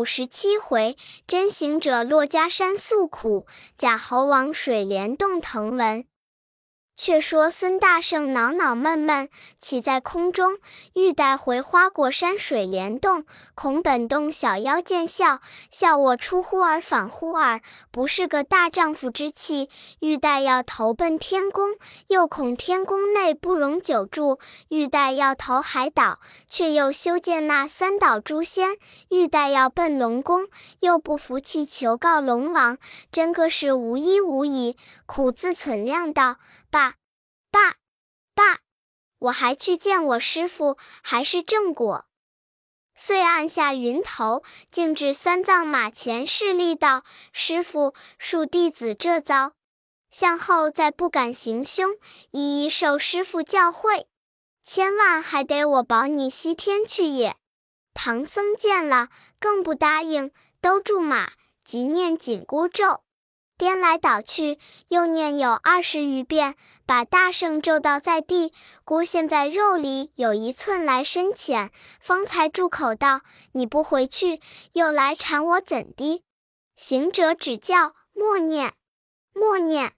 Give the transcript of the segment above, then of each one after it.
五十七回，真行者落家山诉苦，假猴王水帘洞腾文。却说孙大圣恼恼闷闷，起在空中，欲带回花果山水帘洞。恐本洞小妖见笑，笑我出乎尔反乎尔，不是个大丈夫之气。欲带要投奔天宫，又恐天宫内不容久住；欲带要投海岛，却又修建那三岛诛仙；欲带要奔龙宫，又不服气求告龙王。真个是无依无倚，苦自忖量道。爸，爸，爸，我还去见我师傅，还是正果。遂按下云头，径至三藏马前侍立道：“师傅，恕弟子这遭，向后再不敢行凶，一一受师傅教诲。千万还得我保你西天去也。”唐僧见了，更不答应，都住马，即念紧箍咒。颠来倒去，又念有二十余遍，把大圣咒倒在地，箍陷在肉里有一寸来深浅，方才住口道：“你不回去，又来缠我怎的？”行者指教：“默念，默念。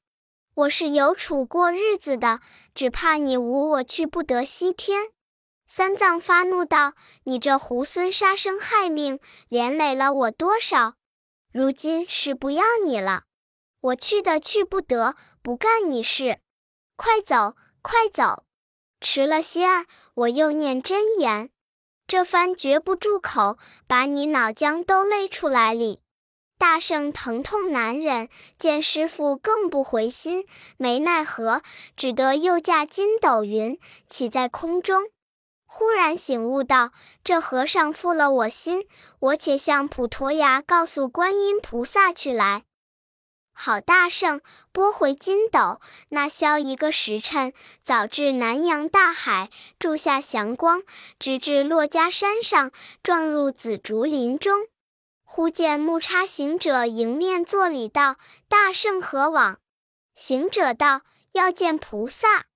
我是有处过日子的，只怕你无我去不得西天。”三藏发怒道：“你这猢狲杀生害命，连累了我多少？如今是不要你了。”我去的去不得，不干你事，快走，快走！迟了些儿，我又念真言，这番绝不住口，把你脑浆都勒出来哩！大圣疼痛难忍，见师傅更不回心，没奈何，只得又驾筋斗云，起在空中。忽然醒悟道：这和尚负了我心，我且向普陀崖告诉观音菩萨去来。好大圣，拨回筋斗，那消一个时辰，早至南洋大海，住下祥光，直至珞珈山上，撞入紫竹林中。忽见木叉行者迎面作礼道：“大圣何往？”行者道：“要见菩萨。”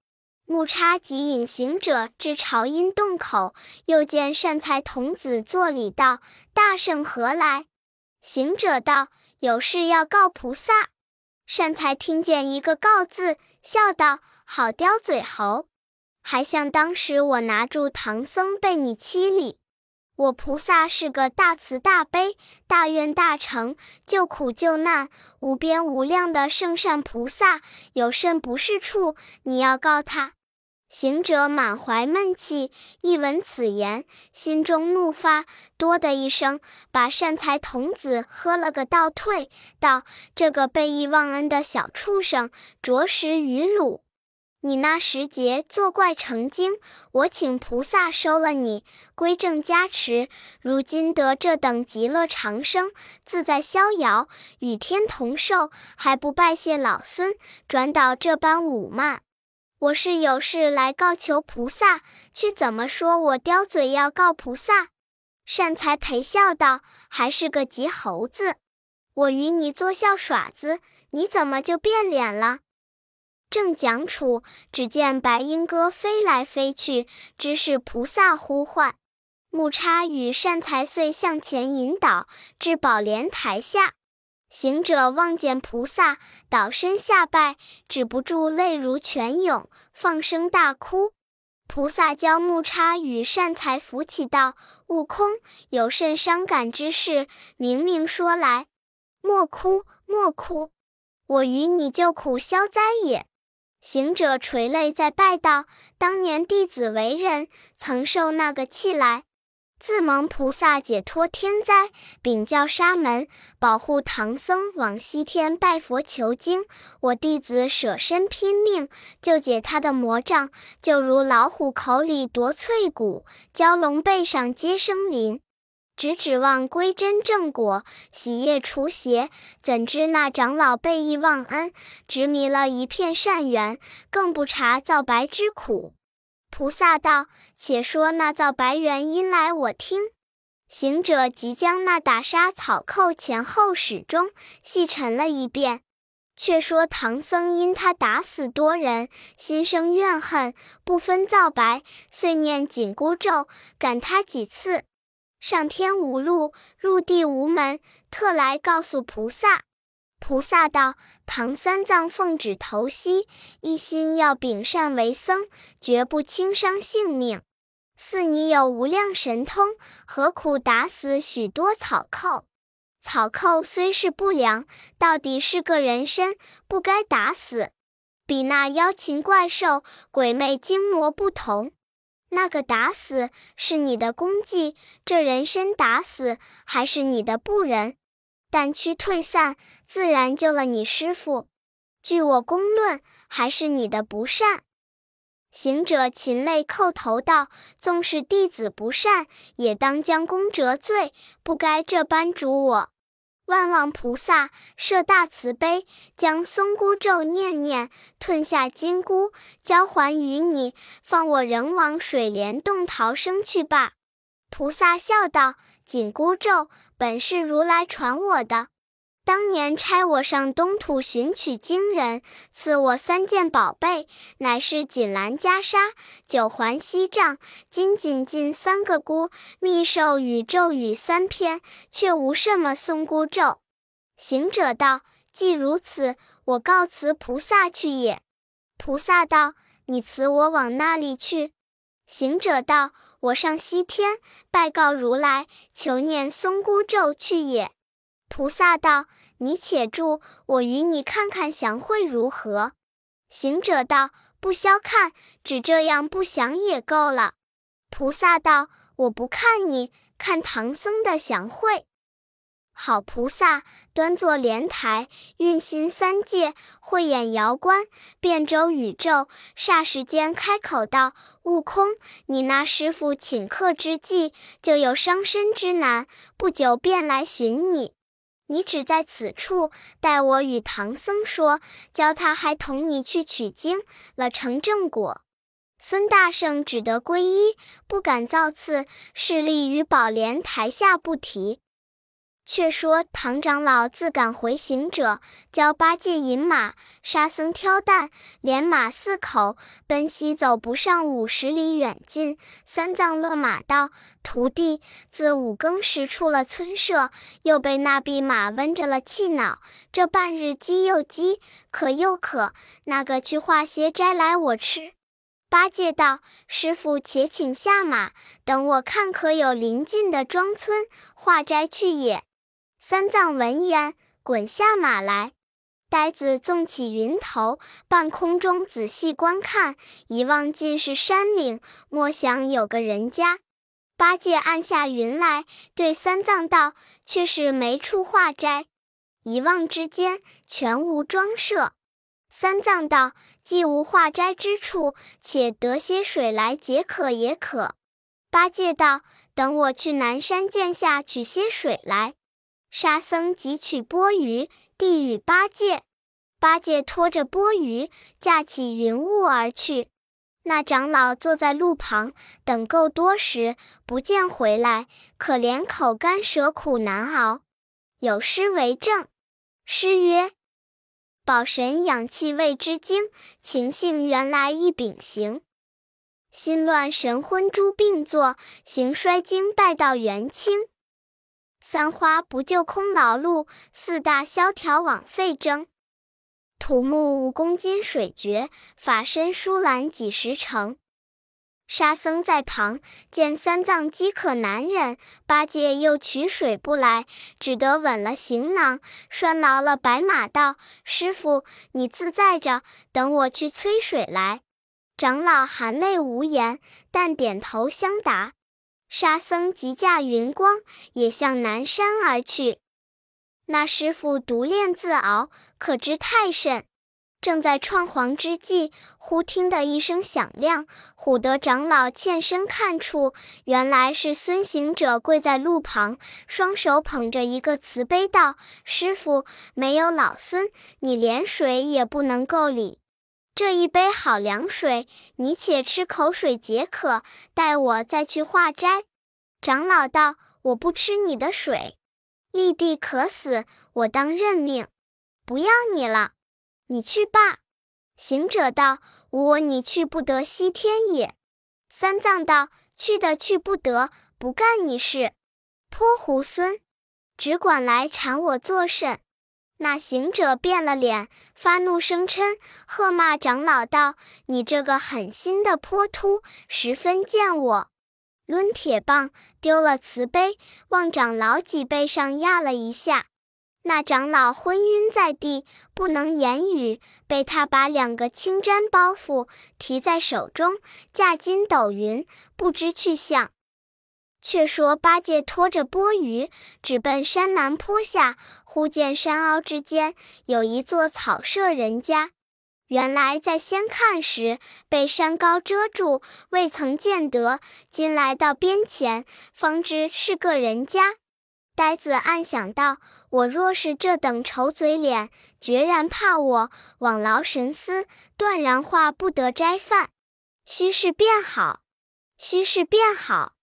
木叉即引行者至朝音洞口，又见善财童子作礼道：“大圣何来？”行者道：“有事要告菩萨。”善财听见一个“告”字，笑道：“好刁嘴猴，还像当时我拿住唐僧被你欺哩。我菩萨是个大慈大悲、大愿大成、救苦救难、无边无量的圣善菩萨，有甚不是处？你要告他？”行者满怀闷气，一闻此言，心中怒发，哆的一声，把善财童子喝了个倒退，道：“这个背义忘恩的小畜生，着实愚鲁！你那时节作怪成精，我请菩萨收了你，归正加持，如今得这等极乐长生，自在逍遥，与天同寿，还不拜谢老孙，转倒这般侮慢。”我是有事来告求菩萨，却怎么说我刁嘴要告菩萨？善财陪笑道：“还是个急猴子，我与你作笑耍子，你怎么就变脸了？”正讲处，只见白鹰哥飞来飞去，知是菩萨呼唤。木叉与善财遂向前引导，至宝莲台下。行者望见菩萨，倒身下拜，止不住泪如泉涌，放声大哭。菩萨教木叉与善财扶起道：“悟空，有甚伤感之事，明明说来。莫哭，莫哭，我与你救苦消灾也。”行者垂泪再拜道：“当年弟子为人，曾受那个气来。”自蒙菩萨解脱天灾，禀教沙门保护唐僧往西天拜佛求经。我弟子舍身拼命救解他的魔障，就如老虎口里夺翠骨，蛟龙背上接生鳞。只指望归真正果，洗业除邪。怎知那长老背义忘恩，执迷了一片善缘，更不察造白之苦。菩萨道：“且说那造白猿因来，我听。”行者即将那打杀草寇前后始终细陈了一遍。却说唐僧因他打死多人，心生怨恨，不分皂白，遂念紧箍咒，赶他几次。上天无路，入地无门，特来告诉菩萨。菩萨道：“唐三藏奉旨投西，一心要秉善为僧，绝不轻伤性命。似你有无量神通，何苦打死许多草寇？草寇虽是不良，到底是个人身，不该打死。比那妖禽怪兽、鬼魅精魔不同。”那个打死是你的功绩，这人参打死还是你的不仁。胆躯退散，自然救了你师傅。据我公论，还是你的不善。行者噙泪叩头道：“纵是弟子不善，也当将功折罪，不该这般逐我。”万望菩萨设大慈悲，将松箍咒念念，吞下金箍，交还于你，放我人往水帘洞逃生去吧。菩萨笑道：“紧箍咒本是如来传我的。”当年差我上东土寻取经人，赐我三件宝贝，乃是锦兰袈裟、九环锡杖、金紧进三个箍，密授与咒语三篇，却无什么松箍咒。行者道：“既如此，我告辞菩萨去也。”菩萨道：“你辞我往那里去？”行者道：“我上西天拜告如来，求念松箍咒去也。”菩萨道：“你且住，我与你看看祥会如何？”行者道：“不消看，只这样不祥也够了。”菩萨道：“我不看你，看唐僧的祥会。”好菩萨，端坐莲台，运行三界，慧眼遥观，遍周宇宙。霎时间开口道：“悟空，你那师傅请客之际，就有伤身之难，不久便来寻你。”你只在此处，待我与唐僧说，教他还同你去取经了，成正果。孙大圣只得皈依，不敢造次，势立于宝莲台下不提。却说唐长老自赶回行者，教八戒引马，沙僧挑担，连马四口奔西走不上五十里远近。三藏勒马道：“徒弟，自五更时出了村舍，又被那匹马温着了气恼，这半日饥又饥，渴又渴，那个去化些斋来我吃？”八戒道：“师傅且请下马，等我看可有邻近的庄村化斋去也。”三藏闻言，滚下马来。呆子纵起云头，半空中仔细观看，一望尽是山岭，莫想有个人家。八戒按下云来，对三藏道：“却是没处化斋。”一望之间，全无庄舍。三藏道：“既无化斋之处，且得些水来解渴也可。”八戒道：“等我去南山涧下取些水来。”沙僧汲取钵盂，递与八戒。八戒拖着钵盂，驾起云雾而去。那长老坐在路旁，等够多时，不见回来，可怜口干舌苦难熬。有诗为证：诗曰：“宝神养气未知精，情性原来一秉行。心乱神昏诸病作，行衰经败道元清。”三花不就空劳碌，四大萧条枉费争。土木五公斤水绝，法身疏懒几时成？沙僧在旁见三藏饥渴难忍，八戒又取水不来，只得稳了行囊，拴牢了白马，道：“师傅，你自在着，等我去催水来。”长老含泪无言，但点头相答。沙僧即驾云光，也向南山而去。那师傅独练自熬，可知太甚。正在创黄之际，忽听得一声响亮，唬得长老欠身看处，原来是孙行者跪在路旁，双手捧着一个瓷杯，道：“师傅，没有老孙，你连水也不能够理。”这一杯好凉水，你且吃口水解渴，待我再去化斋。长老道：“我不吃你的水，立地渴死，我当认命，不要你了，你去罢。”行者道：“无我你去不得西天也。”三藏道：“去的去不得，不干你事。”泼猢狲，只管来缠我作甚？”那行者变了脸，发怒声嗔，喝骂长老道：“你这个狠心的泼秃，十分见我！”抡铁棒，丢了瓷杯，往长老脊背上压了一下。那长老昏晕在地，不能言语，被他把两个青毡包袱提在手中，驾筋斗云，不知去向。却说八戒拖着钵盂，直奔山南坡下。忽见山凹之间有一座草舍人家，原来在先看时被山高遮住，未曾见得。今来到边前，方知是个人家。呆子暗想道：“我若是这等丑嘴脸，决然怕我，枉劳神思，断然话不得斋饭。须是便好，须是便好。”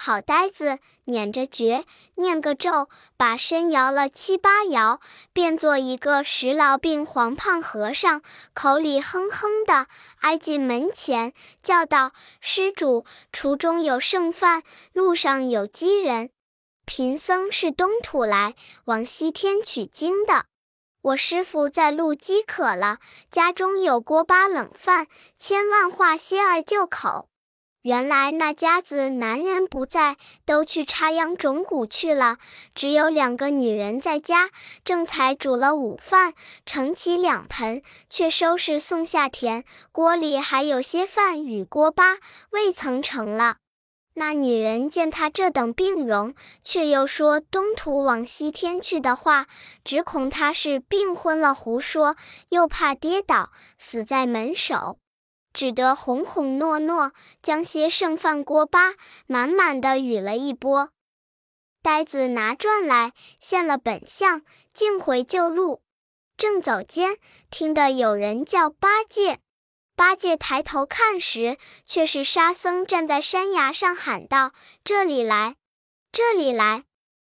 好呆子，捻着诀，念个咒，把身摇了七八摇，变作一个石痨病黄胖和尚，口里哼哼的，挨进门前，叫道：“施主，厨中有剩饭，路上有饥人。贫僧是东土来，往西天取经的。我师傅在路饥渴了，家中有锅巴冷饭，千万化些儿就口。”原来那家子男人不在，都去插秧种谷去了，只有两个女人在家，正才煮了午饭，盛起两盆，却收拾送下田，锅里还有些饭与锅巴，未曾盛了。那女人见他这等病容，却又说东土往西天去的话，只恐他是病昏了胡说，又怕跌倒死在门首。只得哄哄诺诺，将些剩饭锅巴满满的与了一波。呆子拿转来，现了本相，径回旧路。正走间，听得有人叫八戒。八戒抬头看时，却是沙僧站在山崖上喊道：“这里来，这里来！”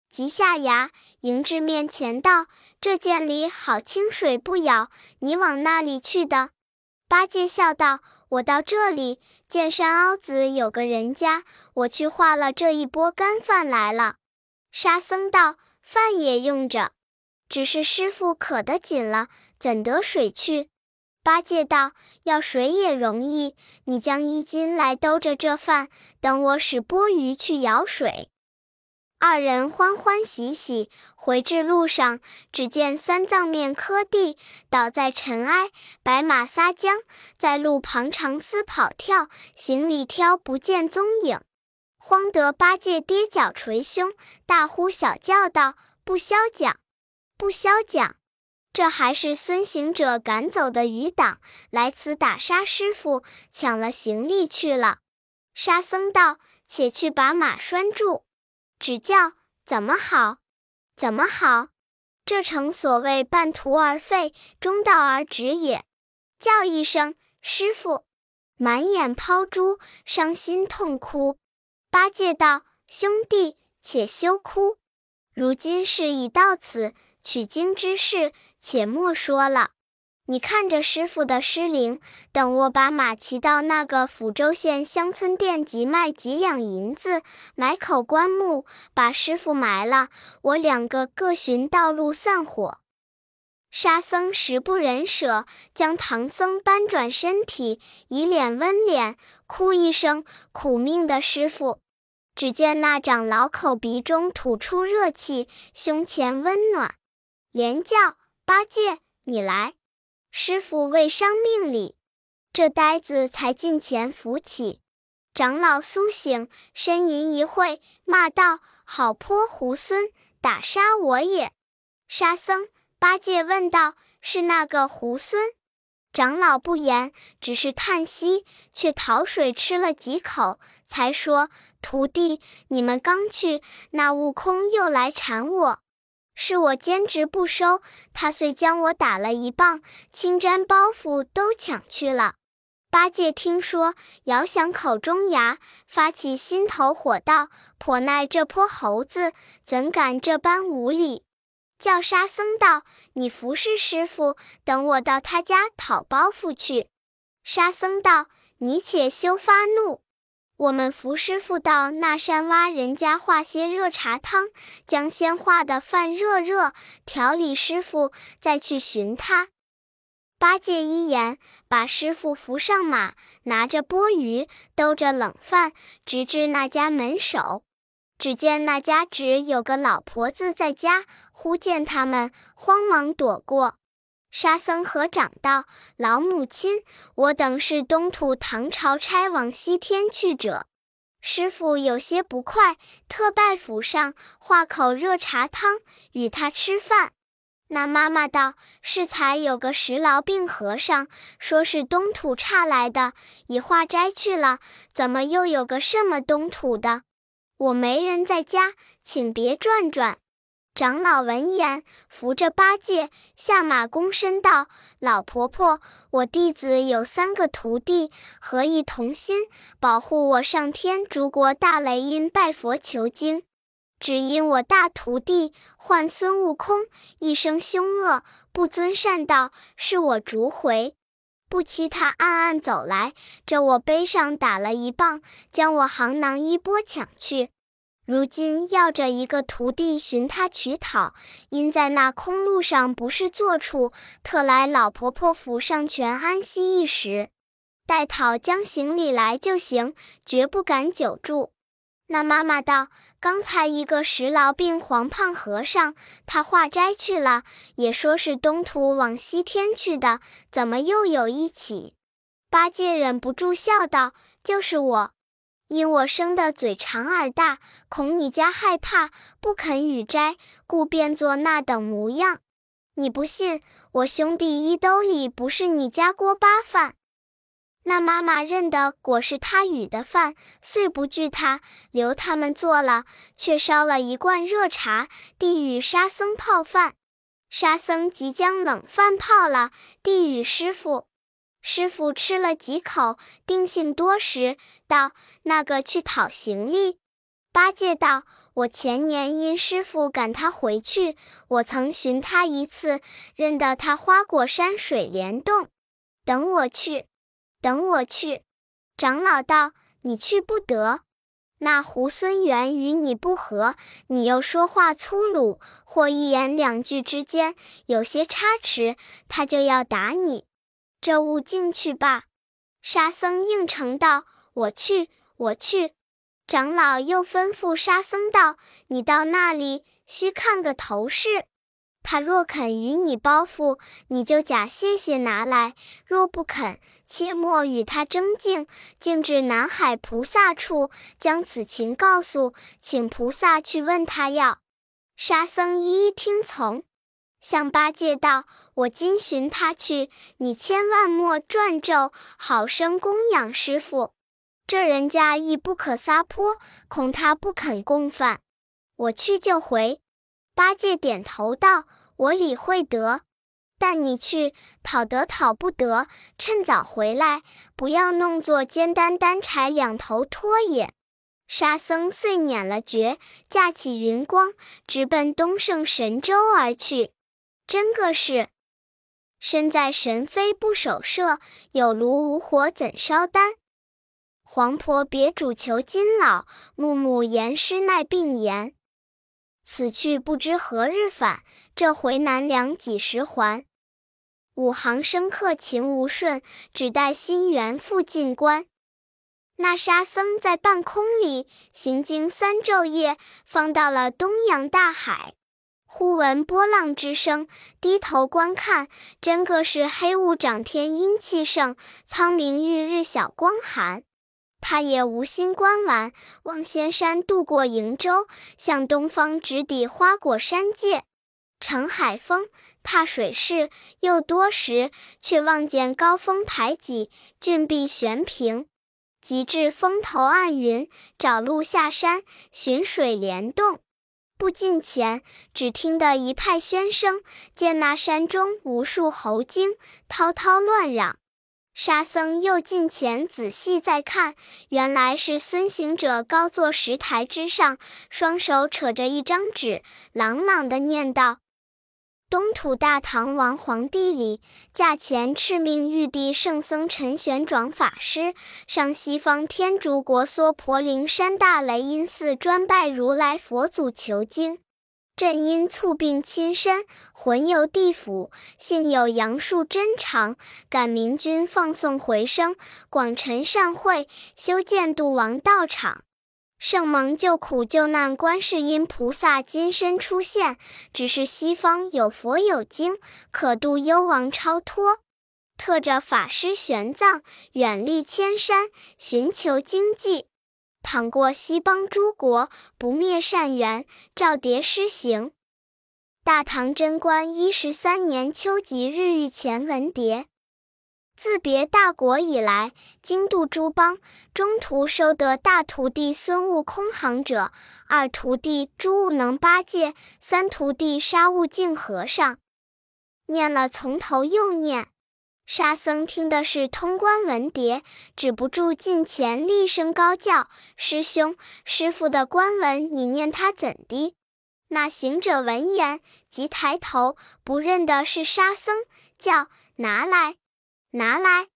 急下崖，迎至面前道：“这涧里好清水不舀，你往那里去的？”八戒笑道。我到这里见山凹子有个人家，我去化了这一钵干饭来了。沙僧道：“饭也用着，只是师傅渴得紧了，怎得水去？”八戒道：“要水也容易，你将衣襟来兜着这饭，等我使钵盂去舀水。”二人欢欢喜喜回至路上，只见三藏面磕地倒在尘埃，白马撒缰在路旁长嘶跑跳，行李挑不见踪影，慌得八戒跌脚捶胸，大呼小叫道：“不消讲，不消讲！这还是孙行者赶走的余党，来此打杀师傅，抢了行李去了。”沙僧道：“且去把马拴住。”只叫怎么好？怎么好？这诚所谓半途而废，中道而止也。叫一声师傅，满眼抛珠，伤心痛哭。八戒道：“兄弟，且休哭。如今事已到此，取经之事，且莫说了。”你看着师傅的尸灵，等我把马骑到那个抚州县乡村店集卖几两银子，买口棺木，把师傅埋了。我两个各寻道路散伙。沙僧实不忍舍，将唐僧搬转身体，以脸温脸，哭一声：“苦命的师傅！”只见那长老口鼻中吐出热气，胸前温暖，连叫：“八戒，你来！”师傅未伤命里，这呆子才近前扶起。长老苏醒，呻吟一会，骂道：“好泼猢狲，打杀我也！”沙僧、八戒问道：“是那个猢狲？”长老不言，只是叹息，却讨水吃了几口，才说：“徒弟，你们刚去，那悟空又来缠我。”是我坚持不收，他遂将我打了一棒，青毡包袱都抢去了。八戒听说，咬响口中牙，发起心头火，道：“颇耐这泼猴子，怎敢这般无礼？”叫沙僧道：“你服侍师傅，等我到他家讨包袱去。”沙僧道：“你且休发怒，我们扶师傅到那山洼人家化些热茶汤，将先化的饭热热，调理师傅，再去寻他。八戒一言，把师傅扶上马，拿着钵盂，兜着冷饭，直至那家门首。只见那家只有个老婆子在家，忽见他们，慌忙躲过。沙僧合掌道：“老母亲，我等是东土唐朝差往西天去者，师傅有些不快，特拜府上化口热茶汤与他吃饭。”那妈妈道：“适才有个石痨病和尚，说是东土差来的，已化斋去了。怎么又有个什么东土的？我没人在家，请别转转。”长老闻言，扶着八戒下马，躬身道：“老婆婆，我弟子有三个徒弟，合意同心，保护我上天竺国大雷音拜佛求经。”只因我大徒弟唤孙悟空，一生凶恶，不遵善道，是我逐回。不期他暗暗走来，这我背上打了一棒，将我行囊衣钵抢去。如今要着一个徒弟寻他取讨，因在那空路上不是坐处，特来老婆婆府上全安息一时，待讨将行李来就行，绝不敢久住。那妈妈道。刚才一个石痨病黄胖和尚，他化斋去了，也说是东土往西天去的，怎么又有一起？八戒忍不住笑道：“就是我，因我生的嘴长耳大，恐你家害怕，不肯与斋，故变作那等模样。你不信，我兄弟衣兜里不是你家锅巴饭。”那妈妈认得果是他与的饭，遂不惧他，留他们做了，却烧了一罐热茶，递与沙僧泡饭。沙僧即将冷饭泡了，递与师傅。师傅吃了几口，定性多时，道：“那个去讨行李。”八戒道：“我前年因师傅赶他回去，我曾寻他一次，认得他花果山水帘洞，等我去。”等我去，长老道：“你去不得。那猢狲猿与你不和，你又说话粗鲁，或一言两句之间有些差池，他就要打你。这物进去吧。”沙僧应承道：“我去，我去。”长老又吩咐沙僧道：“你到那里须看个头饰。”他若肯与你包袱，你就假谢谢拿来；若不肯，切莫与他争竞，径至南海菩萨处，将此情告诉，请菩萨去问他要。沙僧一一听从，向八戒道：“我今寻他去，你千万莫转咒，好生供养师傅。这人家亦不可撒泼，恐他不肯供饭。我去就回。”八戒点头道：“我理会得，但你去讨得讨不得，趁早回来，不要弄作肩担担柴两头拖也。”沙僧遂捻了诀，驾起云光，直奔东胜神州而去。真个是身在神飞不守舍，有炉无火怎烧丹？黄婆别主求金老，木木言师耐病言。此去不知何日返，这回南梁几时还？五行生客情无顺，只待心猿复进关。那沙僧在半空里行经三昼夜，方到了东洋大海。忽闻波浪之声，低头观看，真个是黑雾涨天，阴气盛，苍冥遇日，晓光寒。他也无心观玩，望仙山渡过瀛洲，向东方直抵花果山界。乘海风，踏水势，又多时，却望见高峰排挤，峻壁悬平。即至峰头暗云，找路下山，寻水帘洞。不近前，只听得一派喧声，见那山中无数猴精，滔滔乱嚷。沙僧又近前仔细再看，原来是孙行者高坐石台之上，双手扯着一张纸，朗朗的念道：“东土大唐王皇帝里，驾前敕命玉帝圣僧陈玄奘法师上西方天竺国娑婆灵山大雷音寺专拜如来佛祖求经。朕因猝病亲身，魂游地府，幸有杨树真长，感明君放送回生，广陈善会，修建度王道场。圣蒙救苦救难观世音菩萨金身出现，只是西方有佛有经，可度幽王超脱。特着法师玄奘远历千山，寻求经济，倘过西邦诸国，不灭善缘，照牒施行。大唐贞观一十三年秋吉日御前文牒。自别大国以来，经度诸邦，中途收得大徒弟孙悟空行者，二徒弟诸悟能八戒，三徒弟沙悟净和尚。念了从头又念，沙僧听的是通关文牒，止不住近前厉声高叫：“师兄，师傅的官文你念他怎的？”那行者闻言，即抬头，不认的是沙僧，叫拿来。拿来，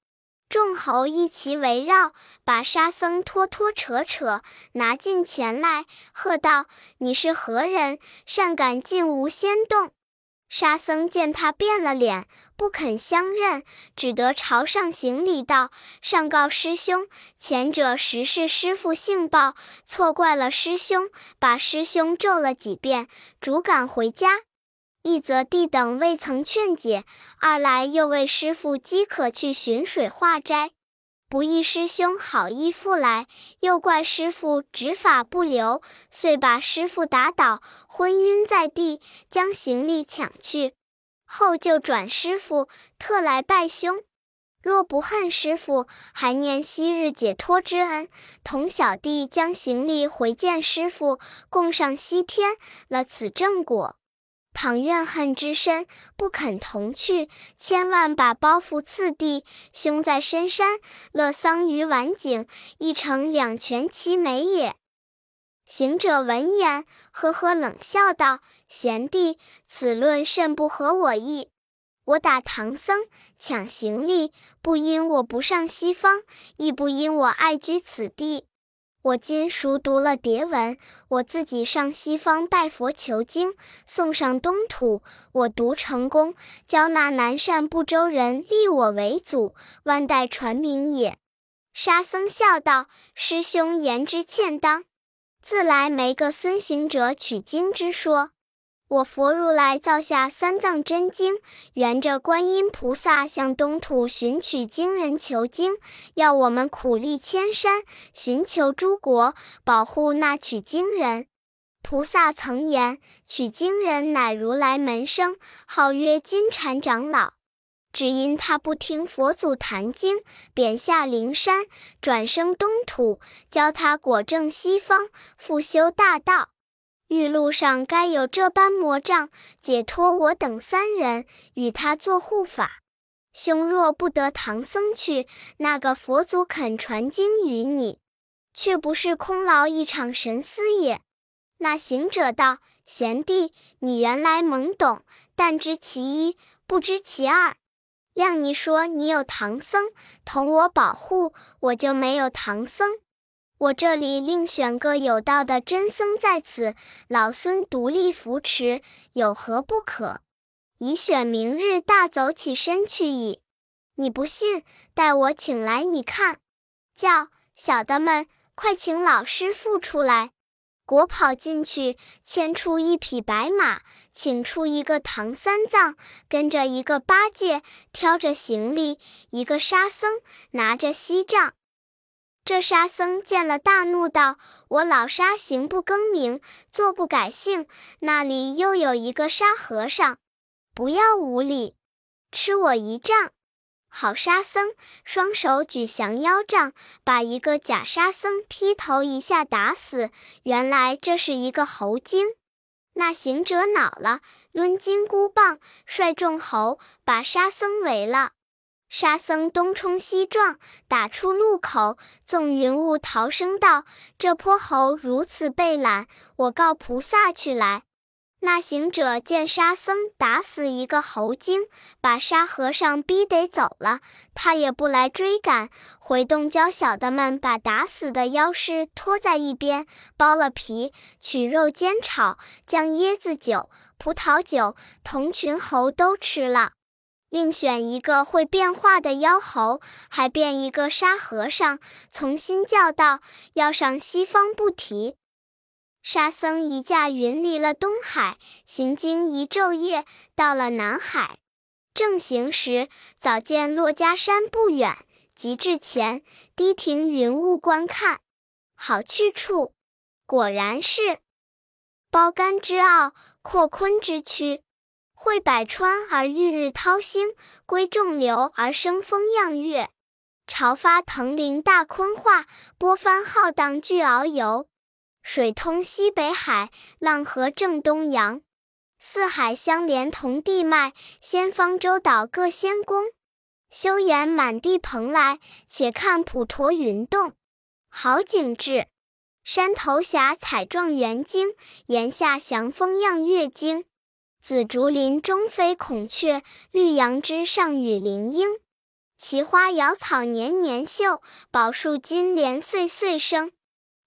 众猴一齐围绕，把沙僧拖拖扯扯拿进前来，喝道：“你是何人？擅敢进无仙洞？”沙僧见他变了脸，不肯相认，只得朝上行礼道：“上告师兄，前者实是师傅性暴，错怪了师兄，把师兄咒了几遍，逐赶回家。”一则弟等未曾劝解，二来又为师傅饥渴去寻水化斋，不意师兄好意复来，又怪师傅执法不留，遂把师傅打倒，昏晕在地，将行李抢去，后就转师傅，特来拜兄。若不恨师傅，还念昔日解脱之恩，同小弟将行李回见师傅，共上西天了此正果。倘怨恨之深，不肯同去，千万把包袱次第。兄在深山，乐桑榆晚景，一城两全其美也。行者闻言，呵呵冷笑道：“贤弟，此论甚不合我意。我打唐僧抢行李，不因我不上西方，亦不因我爱居此地。”我今熟读了蝶文，我自己上西方拜佛求经，送上东土。我读成功，教那南赡部洲人立我为祖，万代传名也。沙僧笑道：“师兄言之欠当，自来没个孙行者取经之说。”我佛如来造下三藏真经，圆着观音菩萨向东土寻取经人求经，要我们苦历千山，寻求诸国，保护那取经人。菩萨曾言，取经人乃如来门生，号曰金蝉长老。只因他不听佛祖谈经，贬下灵山，转生东土，教他果证西方，复修大道。玉路上该有这般魔障，解脱我等三人，与他做护法。兄若不得唐僧去，那个佛祖肯传经于你，却不是空劳一场神思也。那行者道：“贤弟，你原来懵懂，但知其一，不知其二。谅你说你有唐僧同我保护，我就没有唐僧。”我这里另选个有道的真僧在此，老孙独立扶持，有何不可？已选明日大走起身去矣。你不信，待我请来你看。叫小的们快请老师傅出来。果跑进去，牵出一匹白马，请出一个唐三藏，跟着一个八戒，挑着行李，一个沙僧拿着锡杖。这沙僧见了，大怒道：“我老沙行不更名，坐不改姓，那里又有一个沙和尚？不要无礼，吃我一杖！”好沙僧双手举降妖杖，把一个假沙僧劈头一下打死。原来这是一个猴精。那行者恼了，抡金箍棒，率众猴把沙僧围了。沙僧东冲西撞，打出路口，纵云雾逃生道：“这泼猴如此被懒，我告菩萨去来。”那行者见沙僧打死一个猴精，把沙和尚逼得走了，他也不来追赶，回洞教小的们把打死的妖尸拖在一边，剥了皮，取肉煎炒，将椰子酒、葡萄酒、铜群猴都吃了，另选一个会变化的妖猴，还变一个沙和尚，重新教道，要上西方不提。沙僧一驾云离了东海，行经一昼夜，到了南海。正行时，早见珞珈山不远，即至前，低停云雾观看。好去处，果然是包干之奥，阔坤之区。会百川而遇日涛星，归众流而生风漾月。潮发腾林大坤化，波翻浩荡巨鳌游。水通西北海，浪合正东洋，四海相连同地脉，仙方洲岛各仙宫。休言满地蓬莱，且看普陀云洞，好景致。山头霞彩状元晶，檐下祥风漾月晶。紫竹林中飞孔雀，绿杨枝上羽林莺。奇花瑶草年年秀，宝树金莲岁岁生。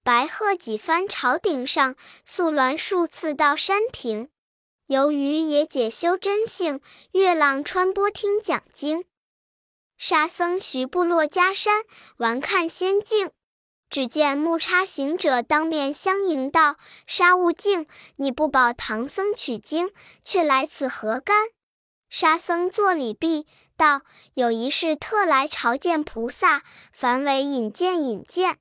白鹤几番朝顶上，素鸾数次到山亭。游鱼也解修真性，月浪穿波听讲经。沙僧徐步珞珈山，玩看仙境。只见木叉行者当面相迎道：“沙悟净，你不保唐僧取经，却来此何干？”沙僧作礼毕，道：“有一事特来朝见菩萨，凡为引荐引荐。”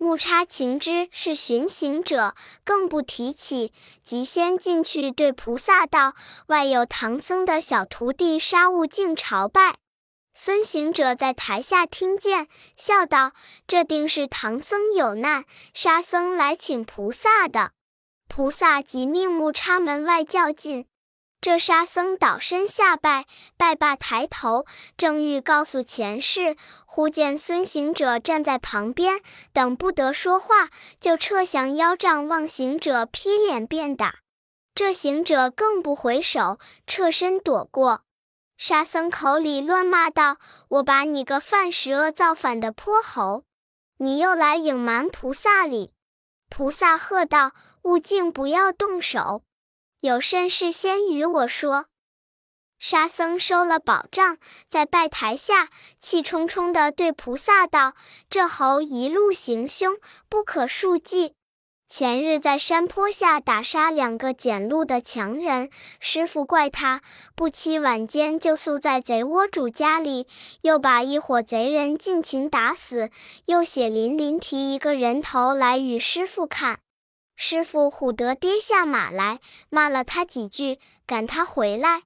木叉情知是寻行者，更不提起，即先进去对菩萨道：“外有唐僧的小徒弟沙悟净朝拜。”孙行者在台下听见，笑道：“这定是唐僧有难，沙僧来请菩萨的。”菩萨即命木叉门外叫进。这沙僧倒身下拜，拜罢抬头，正欲告诉前世，忽见孙行者站在旁边，等不得说话，就撤降腰杖，望行者劈脸便打。这行者更不回首，侧身躲过。沙僧口里乱骂道：“我把你个犯十恶造反的泼猴，你又来隐瞒菩萨礼！”菩萨喝道：“悟净，不要动手。”有甚事先与我说。沙僧收了宝杖，在拜台下气冲冲地对菩萨道：“这猴一路行凶，不可恕记。前日在山坡下打杀两个捡路的强人，师傅怪他，不期晚间就宿在贼窝主家里，又把一伙贼人尽情打死，又血淋淋提一个人头来与师傅看。”师傅唬得跌下马来，骂了他几句，赶他回来。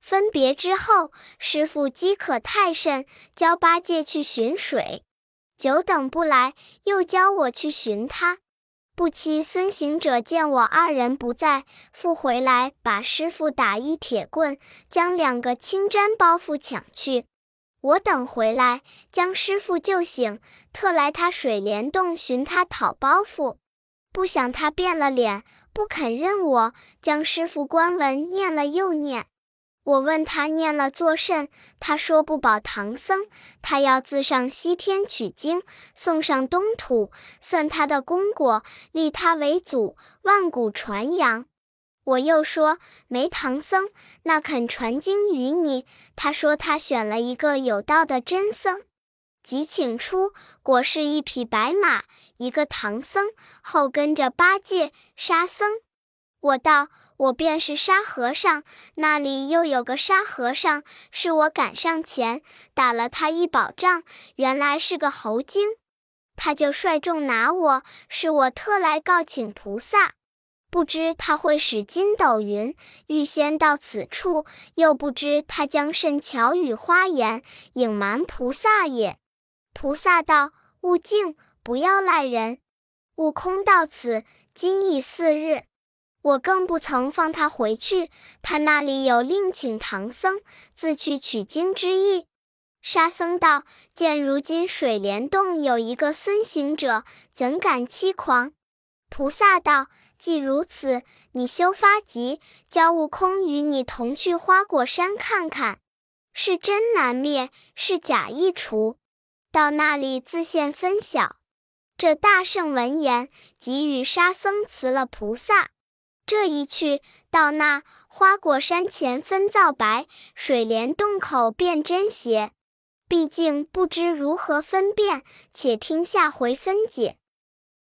分别之后，师傅饥渴太甚，教八戒去寻水。久等不来，又教我去寻他。不期孙行者见我二人不在，复回来把师傅打一铁棍，将两个青毡包袱抢去。我等回来，将师傅救醒，特来他水帘洞寻他讨包袱。不想他变了脸，不肯认我，将师傅官文念了又念。我问他念了作甚，他说不保唐僧，他要自上西天取经，送上东土，算他的功果，立他为祖，万古传扬。我又说没唐僧，那肯传经于你？他说他选了一个有道的真僧。即请出，果是一匹白马，一个唐僧，后跟着八戒、沙僧。我道：我便是沙和尚，那里又有个沙和尚，是我赶上前打了他一宝杖，原来是个猴精，他就率众拿我，是我特来告请菩萨。不知他会使筋斗云，预先到此处，又不知他将甚巧语花言，隐瞒菩萨也。菩萨道：“悟净，不要赖人。悟空到此，今已四日，我更不曾放他回去。他那里有另请唐僧自去取经之意。”沙僧道：“见如今水帘洞有一个孙行者，怎敢欺狂？”菩萨道：“既如此，你休发急，教悟空与你同去花果山看看，是真难灭，是假易除。到那里自现分晓。这大圣闻言，即与沙僧辞了菩萨。这一去到那花果山前，分皂白，水帘洞口辨真邪。毕竟不知如何分辨，且听下回分解。